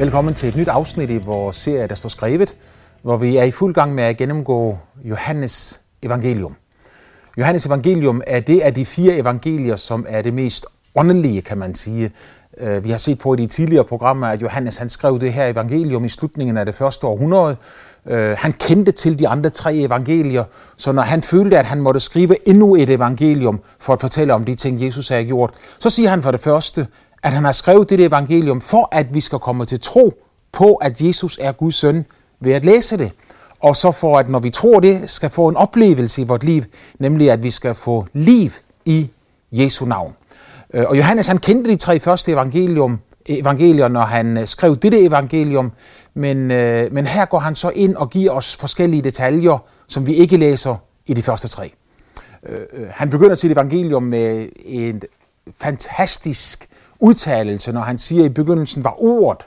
Velkommen til et nyt afsnit i vores serie, der står skrevet, hvor vi er i fuld gang med at gennemgå Johannes evangelium. Johannes evangelium er det af de fire evangelier, som er det mest åndelige, kan man sige. Øh, vi har set på i de tidligere programmer, at Johannes han skrev det her evangelium i slutningen af det første århundrede. Øh, han kendte til de andre tre evangelier, så når han følte, at han måtte skrive endnu et evangelium for at fortælle om de ting, Jesus havde gjort, så siger han for det første, at han har skrevet det evangelium for, at vi skal komme til tro på, at Jesus er Guds søn ved at læse det. Og så for, at når vi tror det, skal få en oplevelse i vores liv, nemlig at vi skal få liv i Jesu navn. Øh, og Johannes han kendte de tre første evangelium, evangelier, når han øh, skrev dette evangelium, men, øh, men her går han så ind og giver os forskellige detaljer, som vi ikke læser i de første tre. Øh, han begynder sit evangelium med en fantastisk udtalelse, når han siger, at i begyndelsen var ordet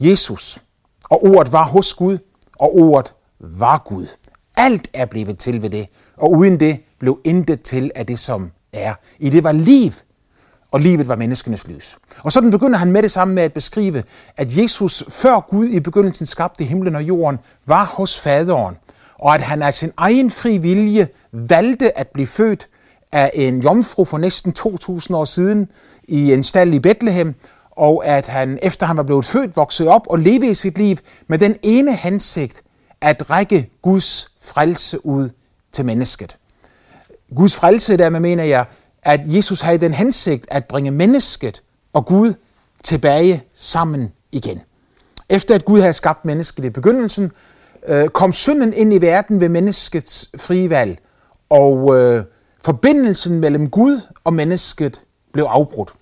Jesus, og ordet var hos Gud, og ordet var Gud. Alt er blevet til ved det, og uden det blev intet til af det, som er. I det var liv, og livet var menneskenes lys. Og sådan begynder han med det samme med at beskrive, at Jesus før Gud i begyndelsen skabte himlen og jorden, var hos faderen, og at han af sin egen fri vilje valgte at blive født af en jomfru for næsten 2.000 år siden i en stald i Bethlehem, og at han, efter han var blevet født, voksede op og levede sit liv med den ene hensigt at række Guds frelse ud til mennesket. Guds frelse, dermed mener jeg, at Jesus havde den hensigt at bringe mennesket og Gud tilbage sammen igen. Efter at Gud havde skabt mennesket i begyndelsen, øh, kom synden ind i verden ved menneskets frie valg, og øh, forbindelsen mellem Gud og mennesket blev afbrudt.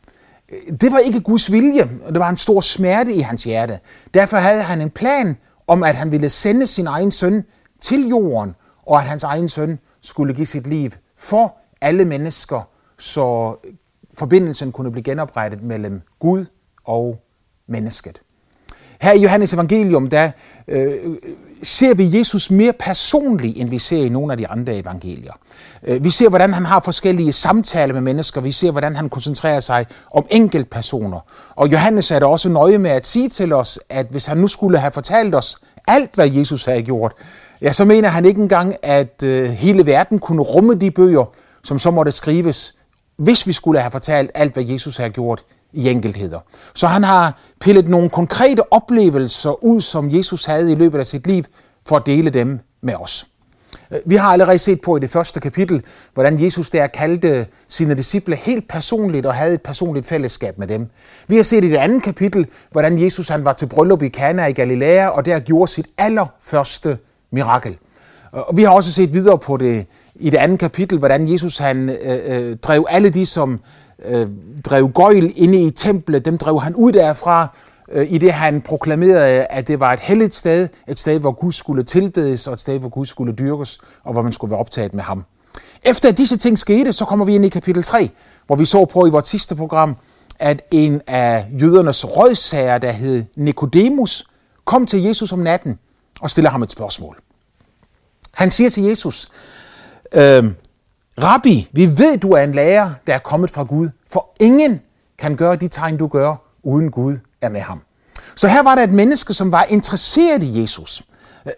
Det var ikke Guds vilje, og det var en stor smerte i hans hjerte. Derfor havde han en plan om, at han ville sende sin egen søn til jorden, og at hans egen søn skulle give sit liv for alle mennesker, så forbindelsen kunne blive genoprettet mellem Gud og mennesket. Her i Johannes evangelium, der øh, ser vi Jesus mere personlig, end vi ser i nogle af de andre evangelier. Øh, vi ser, hvordan han har forskellige samtaler med mennesker. Vi ser, hvordan han koncentrerer sig om enkeltpersoner. Og Johannes er da også nøje med at sige til os, at hvis han nu skulle have fortalt os alt, hvad Jesus havde gjort, ja, så mener han ikke engang, at øh, hele verden kunne rumme de bøger, som så måtte skrives, hvis vi skulle have fortalt alt, hvad Jesus havde gjort i enkeltheder. Så han har pillet nogle konkrete oplevelser ud, som Jesus havde i løbet af sit liv, for at dele dem med os. Øh, vi har allerede set på i det første kapitel, hvordan Jesus der kaldte sine disciple helt personligt og havde et personligt fællesskab med dem. Vi har set i det andet kapitel, hvordan Jesus han var til bryllup i Kana i Galilea, og der gjorde sit allerførste mirakel. Øh, og vi har også set videre på det i det andet kapitel, hvordan Jesus han øh, øh, drev alle de, som øh, drev gøjl inde i templet, dem drev han ud derfra, øh, i det han proklamerede, at det var et helligt sted, et sted, hvor Gud skulle tilbedes, og et sted, hvor Gud skulle dyrkes, og hvor man skulle være optaget med ham. Efter disse ting skete, så kommer vi ind i kapitel 3, hvor vi så på i vores sidste program, at en af jødernes rådsager, der hed Nikodemus, kom til Jesus om natten og stiller ham et spørgsmål. Han siger til Jesus, øh, Rabbi, vi ved, du er en lærer, der er kommet fra Gud, for ingen kan gøre de tegn, du gør, uden Gud er med ham. Så her var der et menneske, som var interesseret i Jesus.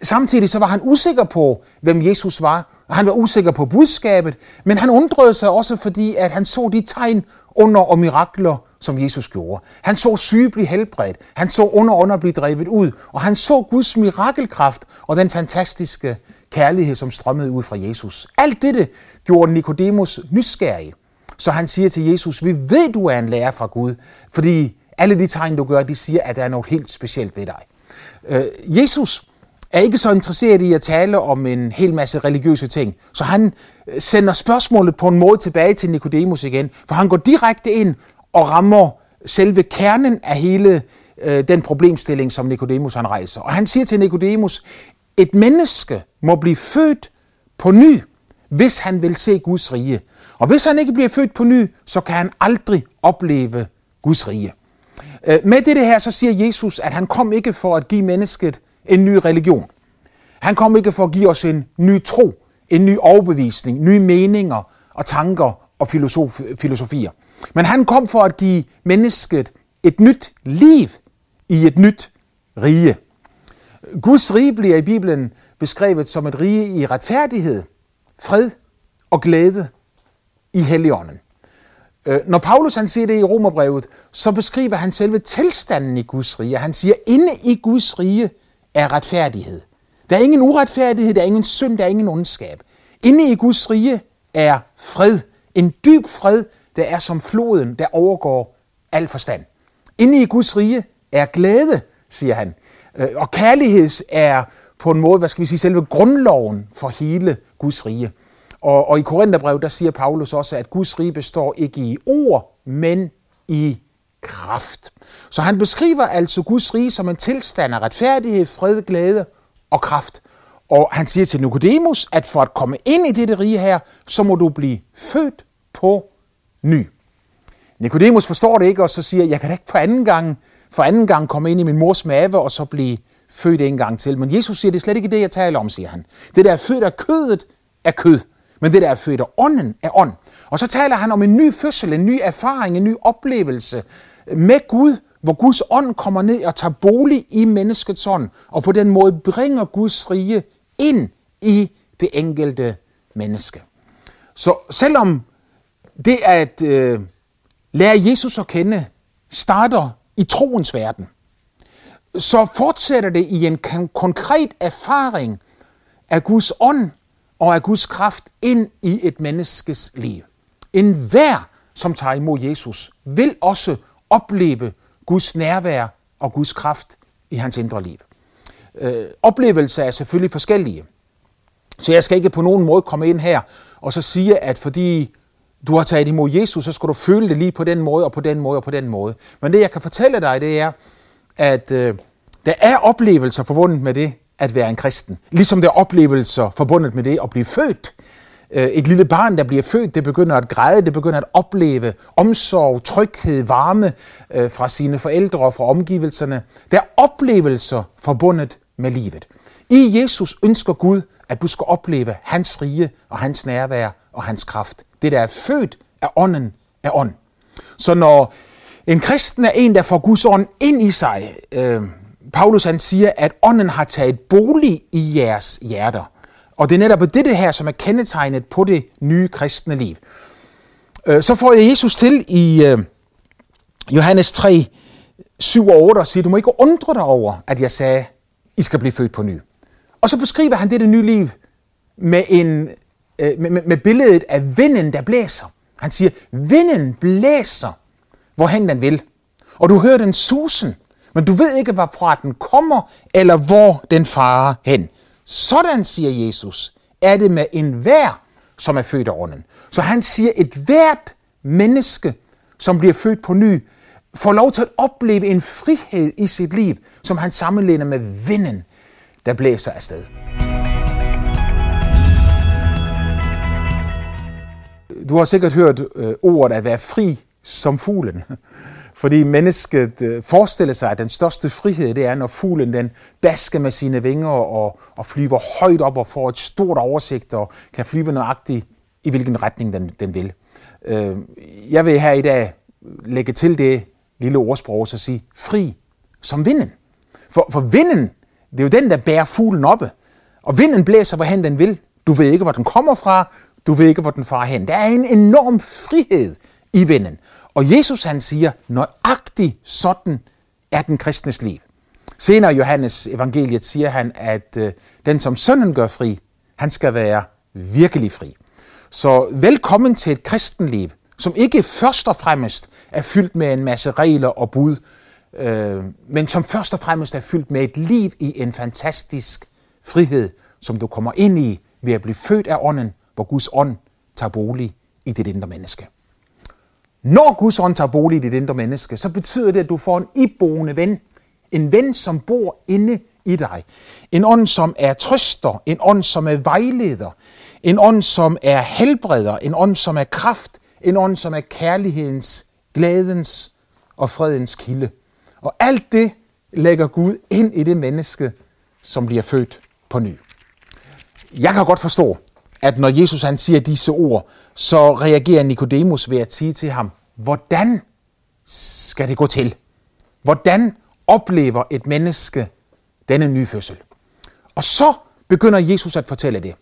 Samtidig så var han usikker på, hvem Jesus var, og han var usikker på budskabet, men han undrede sig også, fordi at han så de tegn under og mirakler, som Jesus gjorde. Han så syge blive helbredt, han så under under blive drevet ud, og han så Guds mirakelkraft og den fantastiske kærlighed, som strømmede ud fra Jesus. Alt dette gjorde Nikodemus nysgerrig. Så han siger til Jesus, vi ved, du er en lærer fra Gud, fordi alle de tegn, du gør, de siger, at der er noget helt specielt ved dig. Øh, Jesus er ikke så interesseret i at tale om en hel masse religiøse ting, så han øh, sender spørgsmålet på en måde tilbage til Nikodemus igen, for han går direkte ind og rammer selve kernen af hele øh, den problemstilling, som Nikodemus han rejser. Og han siger til Nikodemus, et menneske må blive født på ny, hvis han vil se Guds rige. Og hvis han ikke bliver født på ny, så kan han aldrig opleve Guds rige. Øh, med det her, så siger Jesus, at han kom ikke for at give mennesket en ny religion. Han kom ikke for at give os en ny tro, en ny overbevisning, nye meninger og tanker og filosof, filosofier. Men han kom for at give mennesket et nyt liv i et nyt rige. Guds rige bliver i Bibelen beskrevet som et rige i retfærdighed, fred og glæde i Helligånden. Øh, når Paulus han siger det i Romerbrevet, så beskriver han selve tilstanden i Guds rige. Han siger, inde i Guds rige er retfærdighed. Der er ingen uretfærdighed, der er ingen synd, der er ingen ondskab. Inde i Guds rige er fred. En dyb fred, der er som floden, der overgår al forstand. Inde i Guds rige er glæde, siger han. Øh, og kærlighed er på en måde, hvad skal vi sige, selve grundloven for hele Guds rige. Og, og i Korintherbrevet, der siger Paulus også, at Guds rige består ikke i ord, men i kraft. Så han beskriver altså Guds rige som en tilstand af retfærdighed, fred, glæde og kraft. Og han siger til Nikodemus, at for at komme ind i dette rige her, så må du blive født på ny. Nikodemus forstår det ikke, og så siger, jeg kan da ikke på anden gang, for anden gang komme ind i min mors mave, og så blive født en gang til. Men Jesus siger, det er slet ikke det, jeg taler om, siger han. Det der er født af kødet, er kød. Men det der er født af ånden, er ånd. Og så taler han om en ny fødsel, en ny erfaring, en ny oplevelse med Gud, hvor Guds ånd kommer ned og tager bolig i menneskets ånd, og på den måde bringer Guds rige ind i det enkelte menneske. Så selvom det at øh, lære Jesus at kende starter i troens verden, så fortsætter det i en konkret erfaring af Guds ånd og af Guds kraft ind i et menneskes liv. En hver, som tager imod Jesus, vil også opleve Guds nærvær og Guds kraft i hans indre liv. Øh, oplevelser er selvfølgelig forskellige. Så jeg skal ikke på nogen måde komme ind her og så sige, at fordi du har taget imod Jesus, så skal du føle det lige på den måde og på den måde og på den måde. Men det jeg kan fortælle dig, det er, at øh, der er oplevelser forbundet med det at være en kristen. Ligesom der er oplevelser forbundet med det at blive født. Øh, et lille barn, der bliver født, det begynder at græde, det begynder at opleve omsorg, tryghed, varme øh, fra sine forældre og fra omgivelserne. Der er oplevelser forbundet med livet. I Jesus ønsker Gud, at du skal opleve hans rige og hans nærvær og hans kraft. Det, der er født af ånden, er ånd. Så når en kristen er en, der får Guds ånd ind i sig, øh, Paulus han siger, at ånden har taget bolig i jeres hjerter. Og det er netop det her, som er kendetegnet på det nye kristne liv. Øh, så får jeg Jesus til i øh, Johannes 3, 7 og 8 og siger, du må ikke undre dig over, at jeg sagde, I skal blive født på ny. Og så beskriver han det nye liv med, en, øh, med, med, med billedet af vinden, der blæser. Han siger, vinden blæser, hvorhen den vil. Og du hører den susen, men du ved ikke, hvorfra den kommer, eller hvor den farer hen. Sådan, siger Jesus, er det med enhver, som er født af ånden. Så han siger, et hvert menneske, som bliver født på ny, får lov til at opleve en frihed i sit liv, som han sammenligner med vinden, der blæser afsted. Du har sikkert hørt øh, ordet at være fri som fuglen. Fordi mennesket øh, forestiller sig, at den største frihed, det er, når fuglen den basker med sine vinger og, og flyver højt op og får et stort oversigt og kan flyve nøjagtigt i hvilken retning den, den vil. Øh, jeg vil her i dag lægge til det lille ordsprog og sige, fri som vinden. For, for vinden, det er jo den, der bærer fuglen oppe. Og vinden blæser, hvorhen den vil. Du ved ikke, hvor den kommer fra. Du ved ikke, hvor den far hen. Der er en enorm frihed i vinden. Og Jesus han siger, nøjagtigt sådan er den kristnes liv. Senere i Johannes evangeliet siger han, at øh, den som sønnen gør fri, han skal være virkelig fri. Så velkommen til et kristenliv, som ikke først og fremmest er fyldt med en masse regler og bud, øh, men som først og fremmest er fyldt med et liv i en fantastisk frihed, som du kommer ind i ved at blive født af ånden, hvor Guds ånd tager bolig i dit indre menneske. Når Guds ånd tager bolig i dit indre menneske, så betyder det, at du får en iboende ven. En ven, som bor inde i dig. En ånd, som er trøster. En ånd, som er vejleder. En ånd, som er helbreder. En ånd, som er kraft. En ånd, som er kærlighedens, glædens og fredens kilde. Og alt det lægger Gud ind i det menneske, som bliver født på ny. Jeg kan godt forstå, at når Jesus han siger disse ord, så reagerer Nikodemus ved at sige til ham, hvordan skal det gå til? Hvordan oplever et menneske denne nyfødsel? Og så begynder Jesus at fortælle det.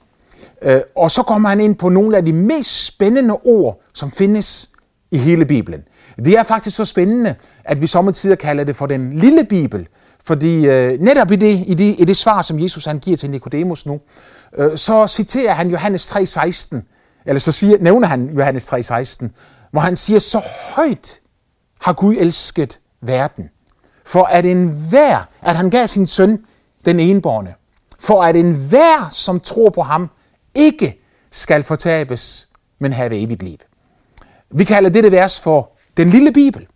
Øh, og så kommer han ind på nogle af de mest spændende ord, som findes i hele Bibelen. Det er faktisk så spændende, at vi sommetider kalder det for den lille Bibel, fordi øh, netop i det, i, det, i det svar, som Jesus han giver til Nikodemus nu, øh, så citerer han Johannes 3,16, eller så siger, nævner han Johannes 3,16, hvor han siger, så højt har Gud elsket verden, for at en hver, at han gav sin søn den enborne, for at en hver, som tror på ham, ikke skal fortabes, men have evigt liv. Vi kalder dette vers for den lille Bibel.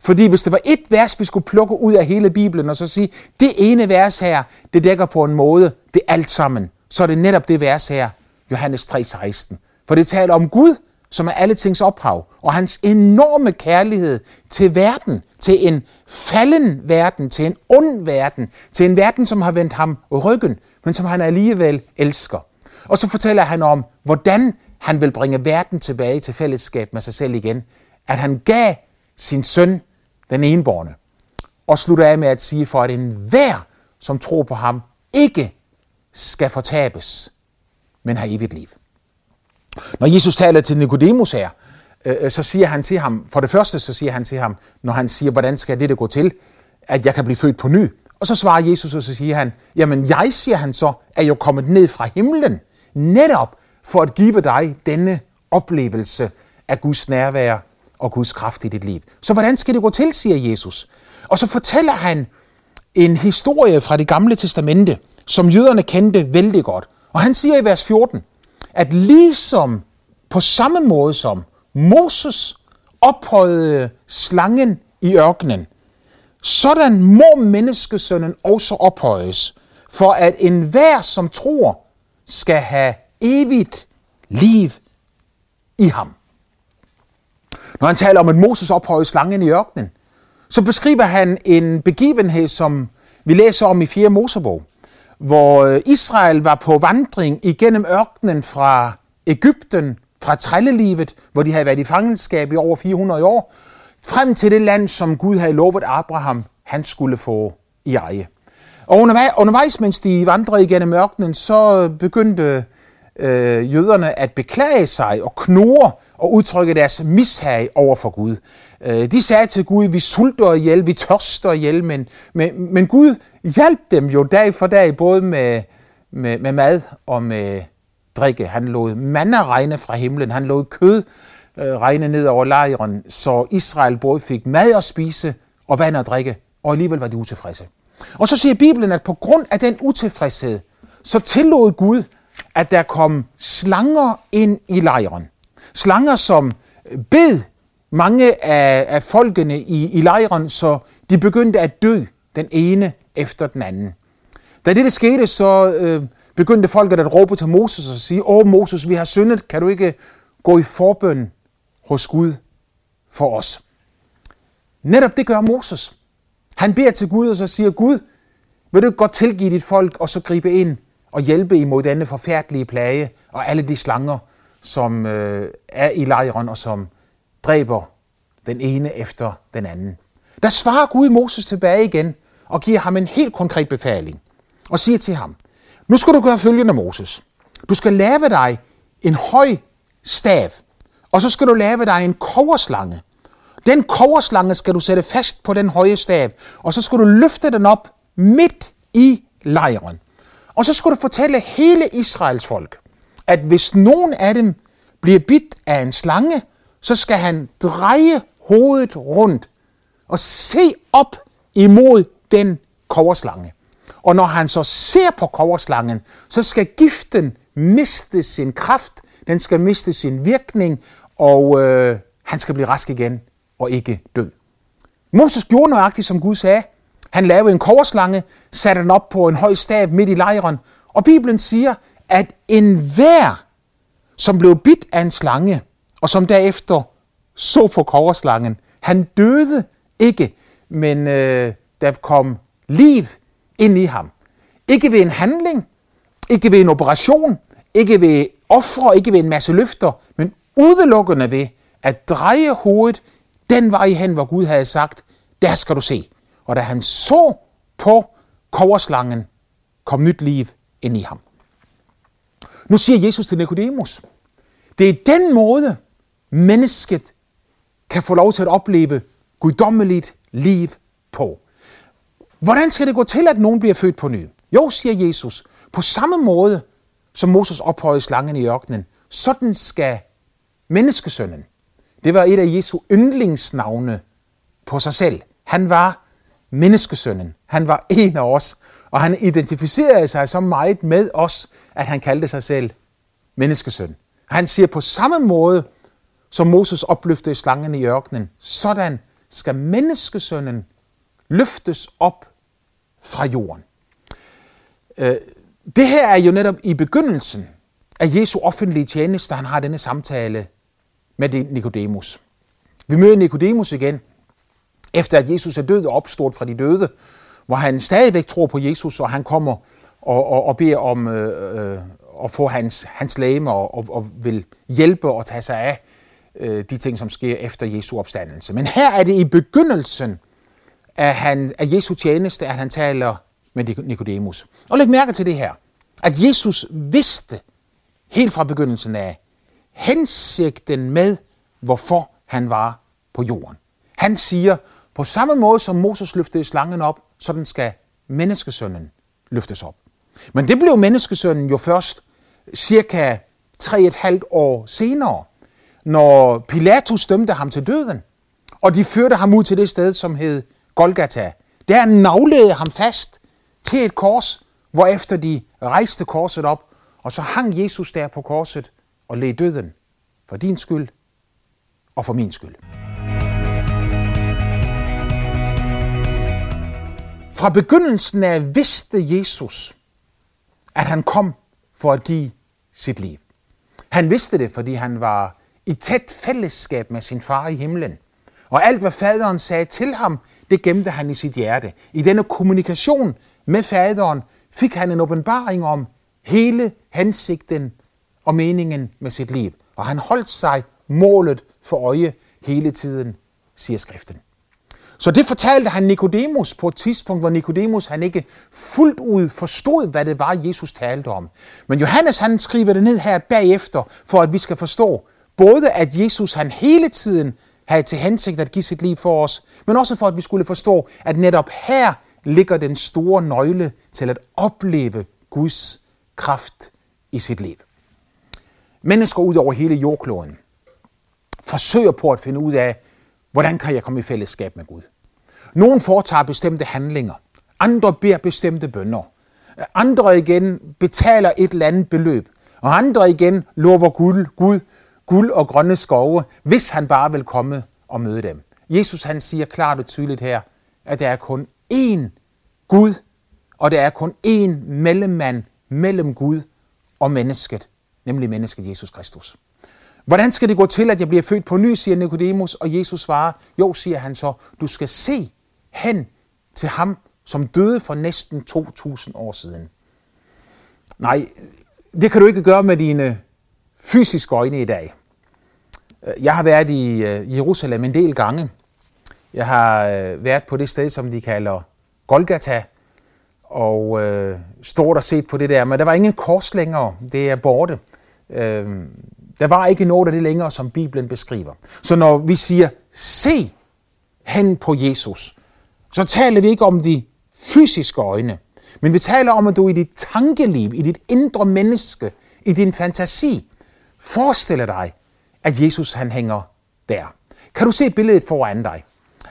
Fordi hvis det var et vers, vi skulle plukke ud af hele Bibelen, og så sige, det ene vers her, det dækker på en måde det alt sammen, så er det netop det vers her, Johannes 3:16. For det taler om Gud, som er alle tings ophav, og hans enorme kærlighed til verden, til en falden verden, til en ond verden, til en verden, som har vendt ham ryggen, men som han alligevel elsker. Og så fortæller han om, hvordan han vil bringe verden tilbage til fællesskab med sig selv igen. At han gav sin søn den enborne. Og slutter af med at sige, for at enhver, som tror på ham, ikke skal fortabes, men har evigt liv. Når Jesus taler til Nikodemus her, øh, øh, så siger han til ham, for det første så siger han til ham, når han siger, hvordan skal det gå til, at jeg kan blive født på ny. Og så svarer Jesus, og så siger han, jamen jeg, siger han så, er jo kommet ned fra himlen, netop for at give dig denne oplevelse af Guds nærvær og Guds kraft i dit liv. Så hvordan skal det gå til, siger Jesus. Og så fortæller han en historie fra det gamle testamente, som jøderne kendte vældig godt. Og han siger i vers 14, at ligesom på samme måde som Moses ophøjede slangen i ørkenen, sådan må menneskesønnen også ophøjes, for at enhver, som tror, skal have evigt liv i ham. Når han taler om, at Moses ophøjede slangen i ørkenen, så beskriver han en begivenhed, som vi læser om i 4. Mosebog, hvor øh, Israel var på vandring igennem ørkenen fra Ægypten, fra trællelivet, hvor de havde været i fangenskab i over 400 år, frem til det land, som Gud havde lovet Abraham, han skulle få i eje. Og undervejs, mens de vandrede igennem ørkenen, så begyndte øh, jøderne at beklage sig og knurre og udtrykke deres mishag over for Gud. Øh, de sagde til Gud, vi sulter ihjel, vi tørster ihjel, men, men, men Gud hjalp dem jo dag for dag, både med, med, med mad og med drikke. Han lod manna regne fra himlen, han lod kød øh, regne ned over lejren, så Israel både fik mad at spise og vand at drikke, og alligevel var de utilfredse. Og så siger Bibelen, at på grund af den utilfredshed, så tillod Gud, at der kom slanger ind i lejren. Slanger, som bed mange af, af folkene i, i lejren, så de begyndte at dø, den ene efter den anden. Da det skete, så øh, begyndte folket at råbe til Moses og sige, Åh Moses, vi har syndet, kan du ikke gå i forbøn hos Gud for os? Netop det gør Moses. Han beder til Gud og så siger, Gud, vil du godt tilgive dit folk og så gribe ind og hjælpe imod denne forfærdelige plage og alle de slanger, som øh, er i lejren og som dræber den ene efter den anden. Der svarer Gud Moses tilbage igen og giver ham en helt konkret befaling og siger til ham, nu skal du gøre følgende, Moses. Du skal lave dig en høj stav, og så skal du lave dig en koverslange. Den koverslange skal du sætte fast på den høje stav, og så skal du løfte den op midt i lejren. Og så skal du fortælle hele Israels folk, at hvis nogen af dem bliver bidt af en slange, så skal han dreje hovedet rundt og se op imod den koverslange. Og når han så ser på koverslangen, så skal giften miste sin kraft, den skal miste sin virkning, og øh, han skal blive rask igen og ikke dø. Moses gjorde nøjagtigt, som Gud sagde. Han lavede en koverslange, satte den op på en høj stav midt i lejren, og Bibelen siger, at enhver, som blev bidt af en slange, og som derefter så på koverslangen, han døde ikke, men øh, der kom liv ind i ham. Ikke ved en handling, ikke ved en operation, ikke ved ofre, ikke ved en masse løfter, men udelukkende ved at dreje hovedet den vej hen, hvor Gud havde sagt, der skal du se. og da han så på koverslangen, kom nyt liv ind i ham. Nu siger Jesus til Nikodemus, det er den måde, mennesket kan få lov til at opleve guddommeligt liv på. Hvordan skal det gå til, at nogen bliver født på ny? Jo, siger Jesus, på samme måde, som Moses ophøjede slangen i ørkenen, sådan skal menneskesønnen. Det var et af Jesu yndlingsnavne på sig selv. Han var menneskesønnen. Han var en af os, og han identificerede sig så meget med os, at han kaldte sig selv menneskesøn. Han siger på samme måde, som Moses opløftede slangen i ørkenen, sådan skal menneskesønnen løftes op fra jorden. Øh, det her er jo netop i begyndelsen af Jesu offentlige tjeneste, han har denne samtale med Nikodemus. Vi møder Nikodemus igen, efter at Jesus er død og opstået fra de døde, hvor han stadigvæk tror på Jesus, og han kommer og, og, og beder om øh, øh, at få hans, hans læme og, og, og vil hjælpe og tage sig af øh, de ting, som sker efter Jesu opstandelse. Men her er det i begyndelsen af, han, af Jesu tjeneste, at han taler med Nikodemus. Og læg mærke til det her, at Jesus vidste helt fra begyndelsen af hensigten med, hvorfor han var på jorden. Han siger, på samme måde som Moses løftede slangen op, sådan skal menneskesønnen løftes op. Men det blev menneskesønnen jo først cirka tre et halvt år senere, når Pilatus dømte ham til døden, og de førte ham ud til det sted, som hed Golgata. Der navlede ham fast til et kors, hvorefter de rejste korset op, og så hang Jesus der på korset og led døden for din skyld og for min skyld. Fra begyndelsen af vidste Jesus, at han kom for at give sit liv. Han vidste det, fordi han var i tæt fællesskab med sin far i himlen. Og alt, hvad faderen sagde til ham, det gemte han i sit hjerte. I denne kommunikation med faderen fik han en åbenbaring om hele hensigten og meningen med sit liv. Og han holdt sig målet for øje hele tiden, siger skriften. Så det fortalte han Nikodemus på et tidspunkt, hvor Nikodemus han ikke fuldt ud forstod, hvad det var, Jesus talte om. Men Johannes han skriver det ned her bagefter, for at vi skal forstå, både at Jesus han hele tiden havde til hensigt at give sit liv for os, men også for at vi skulle forstå, at netop her ligger den store nøgle til at opleve Guds kraft i sit liv. Mennesker ud over hele jordkloden forsøger på at finde ud af, hvordan kan jeg komme i fællesskab med Gud. Nogle foretager bestemte handlinger, andre beder bestemte bønder, andre igen betaler et eller andet beløb, og andre igen lover Gud, Gud guld og grønne skove, hvis han bare vil komme og møde dem. Jesus han siger klart og tydeligt her, at der er kun én Gud, og der er kun én mellemmand mellem Gud og mennesket, nemlig mennesket Jesus Kristus. Hvordan skal det gå til, at jeg bliver født på ny, siger Nikodemus, og Jesus svarer, jo, siger han så, du skal se hen til ham, som døde for næsten 2.000 år siden. Nej, det kan du ikke gøre med dine fysiske øjne i dag. Øh, jeg har været øh, i Jerusalem en del gange. Jeg har øh, været på det sted, som de kalder Golgata, og øh, stort og set på det der, men der var ingen kors længere. Det er borte. Øh, der var ikke noget af det længere, som Bibelen beskriver. Så når vi siger, se hen på Jesus, så taler vi ikke om de fysiske øjne, men vi taler om, at du i dit tankeliv, i dit indre menneske, i din fantasi, forestiller dig, at Jesus han hænger der. Kan du se billedet foran dig?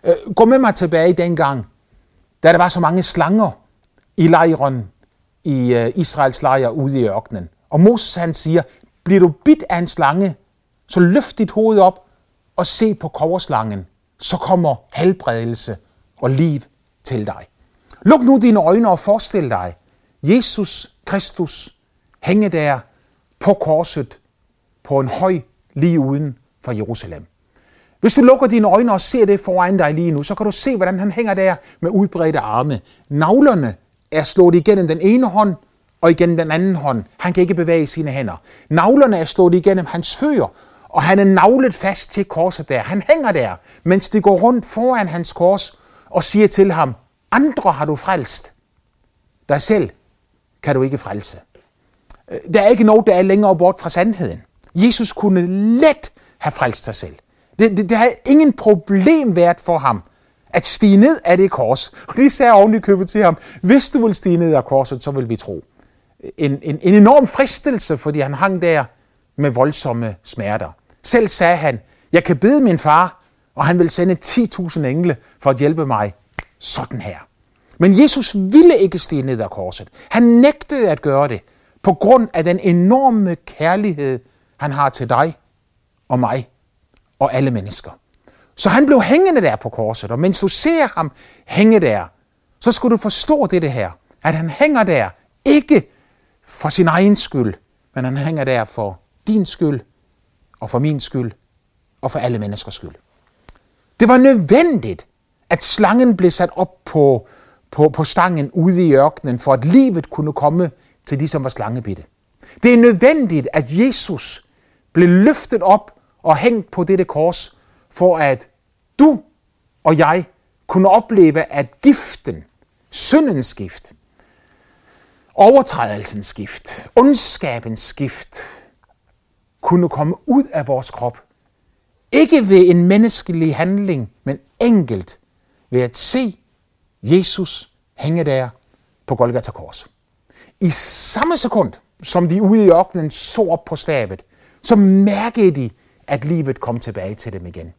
Øh, gå med mig tilbage dengang, da der var så mange slanger i lejren, i øh, Israels lejr ude i ørkenen. Og Moses han siger, bliver du bidt af en slange, så løft dit hoved op og se på koverslangen. Så kommer helbredelse og liv til dig. Luk nu dine øjne og forestil dig, Jesus Kristus hænge der på korset på en høj lige uden for Jerusalem. Hvis du lukker dine øjne og ser det foran dig lige nu, så kan du se, hvordan han hænger der med udbredte arme. Navlerne er slået igennem den ene hånd og igennem den anden hånd. Han kan ikke bevæge sine hænder. Navlerne er slået igennem hans fødder, og han er navlet fast til korset der. Han hænger der, mens det går rundt foran hans kors og siger til ham, Andre har du frelst. Dig selv kan du ikke frelse. Øh, der er ikke noget, der er længere bort fra sandheden. Jesus kunne let have frelst sig selv. Det, det, det har ingen problem været for ham at stige ned af det kors. Og det sagde oven i købet til ham, hvis du vil stige ned af korset, så vil vi tro. En, en, en enorm fristelse, fordi han hang der med voldsomme smerter. Selv sagde han, jeg kan bede min far, og han vil sende 10.000 engle for at hjælpe mig sådan her. Men Jesus ville ikke stige ned af korset. Han nægtede at gøre det, på grund af den enorme kærlighed, han har til dig og mig og alle mennesker. Så han blev hængende der på korset, og mens du ser ham hænge der, så skal du forstå det her, at han hænger der, ikke for sin egen skyld, men han hænger der for din skyld, og for min skyld, og for alle menneskers skyld. Det var nødvendigt, at slangen blev sat op på, på, på stangen ude i ørkenen, for at livet kunne komme til de, som var slangebitte. Det er nødvendigt, at Jesus blev løftet op og hængt på dette kors, for at du og jeg kunne opleve, at giften, syndens gift, overtrædelsens gift, ondskabens gift, kunne komme ud af vores krop. Ikke ved en menneskelig handling, men enkelt ved at se Jesus hænge der på Golgata Kors. I samme sekund, som de ude i ørkenen så op på stavet, så mærkede de, at livet kom tilbage til dem igen.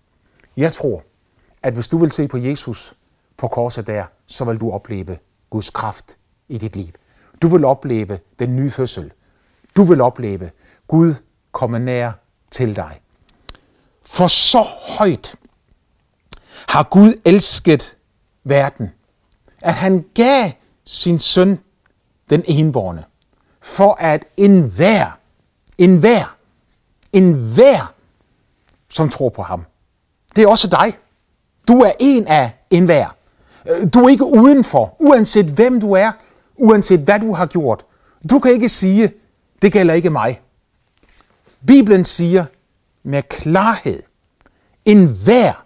Jeg tror, at hvis du vil se på Jesus på korset der, så vil du opleve Guds kraft i dit liv. Du vil opleve den nye fødsel. Du vil opleve Gud komme nær til dig. For så højt har Gud elsket verden, at han gav sin søn den enborne, for at enhver, enhver, enhver, som tror på ham. Det er også dig. Du er en af enhver. Øh, du er ikke udenfor, uanset hvem du er, uanset hvad du har gjort. Du kan ikke sige, det gælder ikke mig. Bibelen siger med klarhed, en hver,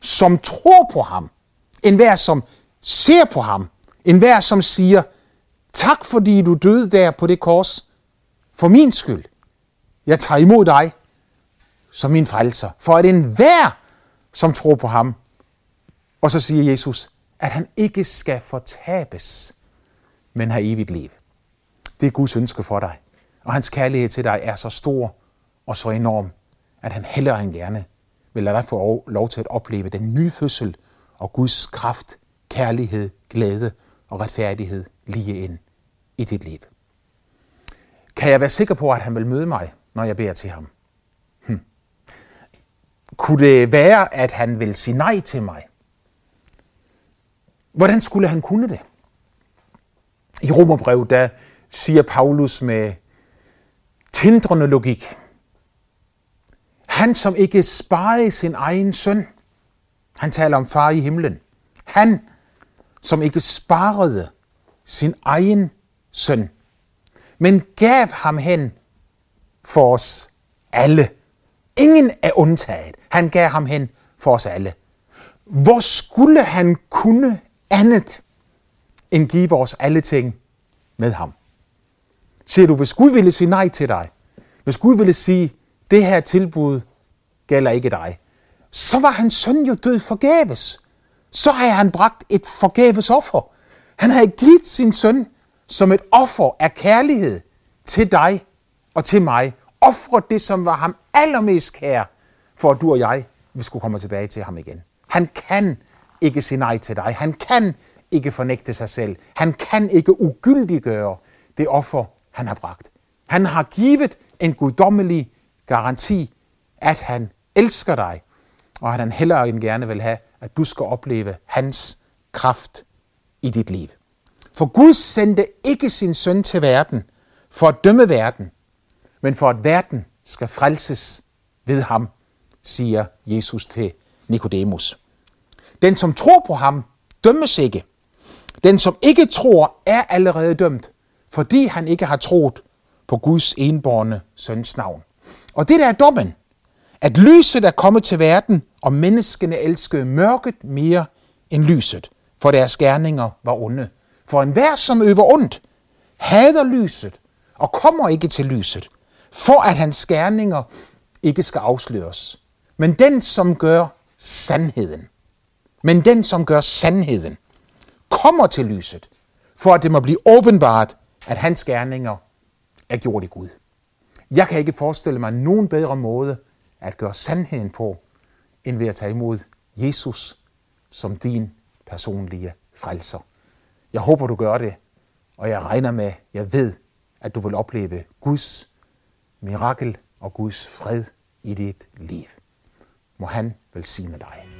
som tror på ham, en hver, som ser på ham, en hver, som siger, tak fordi du døde der på det kors, for min skyld. Jeg tager imod dig som min frelser, for at enhver, som tror på ham, og så siger Jesus, at han ikke skal fortabes, men har evigt liv. Det er Guds ønske for dig. Og hans kærlighed til dig er så stor og så enorm, at han hellere end gerne vil lade dig få lov til at opleve den nye fødsel og Guds kraft, kærlighed, glæde og retfærdighed lige ind i dit liv. Kan jeg være sikker på, at han vil møde mig, når jeg beder til ham? Hm. Kunne det være, at han vil sige nej til mig? Hvordan skulle han kunne det? I Romerbrevet, der siger Paulus med tindrende logik, han som ikke sparede sin egen søn, han taler om far i himlen, han som ikke sparede sin egen søn, men gav ham hen for os alle. Ingen er undtaget. Han gav ham hen for os alle. Hvor skulle han kunne andet end give os alle ting med ham. Siger du, hvis Gud ville sige nej til dig, hvis Gud ville sige, det her tilbud gælder ikke dig, så var hans søn jo død forgæves. Så havde han bragt et forgæves offer. Han havde givet sin søn som et offer af kærlighed til dig og til mig. Offre det, som var ham allermest kær, for at du og jeg vi skulle komme tilbage til ham igen. Han kan ikke sige nej til dig. Han kan ikke fornægte sig selv. Han kan ikke ugyldiggøre det offer, han har bragt. Han har givet en guddommelig garanti, at han elsker dig, og at han hellere end gerne vil have, at du skal opleve hans kraft i dit liv. For Gud sendte ikke sin søn til verden for at dømme verden, men for at verden skal frelses ved ham, siger Jesus til Nikodemus. Den, som tror på ham, dømmes ikke. Den, som ikke tror, er allerede dømt, fordi han ikke har troet på Guds enborne søns navn. Og det der er dommen, at lyset er kommet til verden, og menneskene elskede mørket mere end lyset, for deres gerninger var onde. For enhver, som øver ondt, hader lyset og kommer ikke til lyset, for at hans gerninger ikke skal afsløres. Men den, som gør sandheden, men den, som gør sandheden, kommer til lyset, for at det må blive åbenbart, at hans gerninger er gjort i Gud. Jeg kan ikke forestille mig nogen bedre måde at gøre sandheden på, end ved at tage imod Jesus som din personlige frelser. Jeg håber, du gør det, og jeg regner med, jeg ved, at du vil opleve Guds mirakel og Guds fred i dit liv. Må han velsigne dig.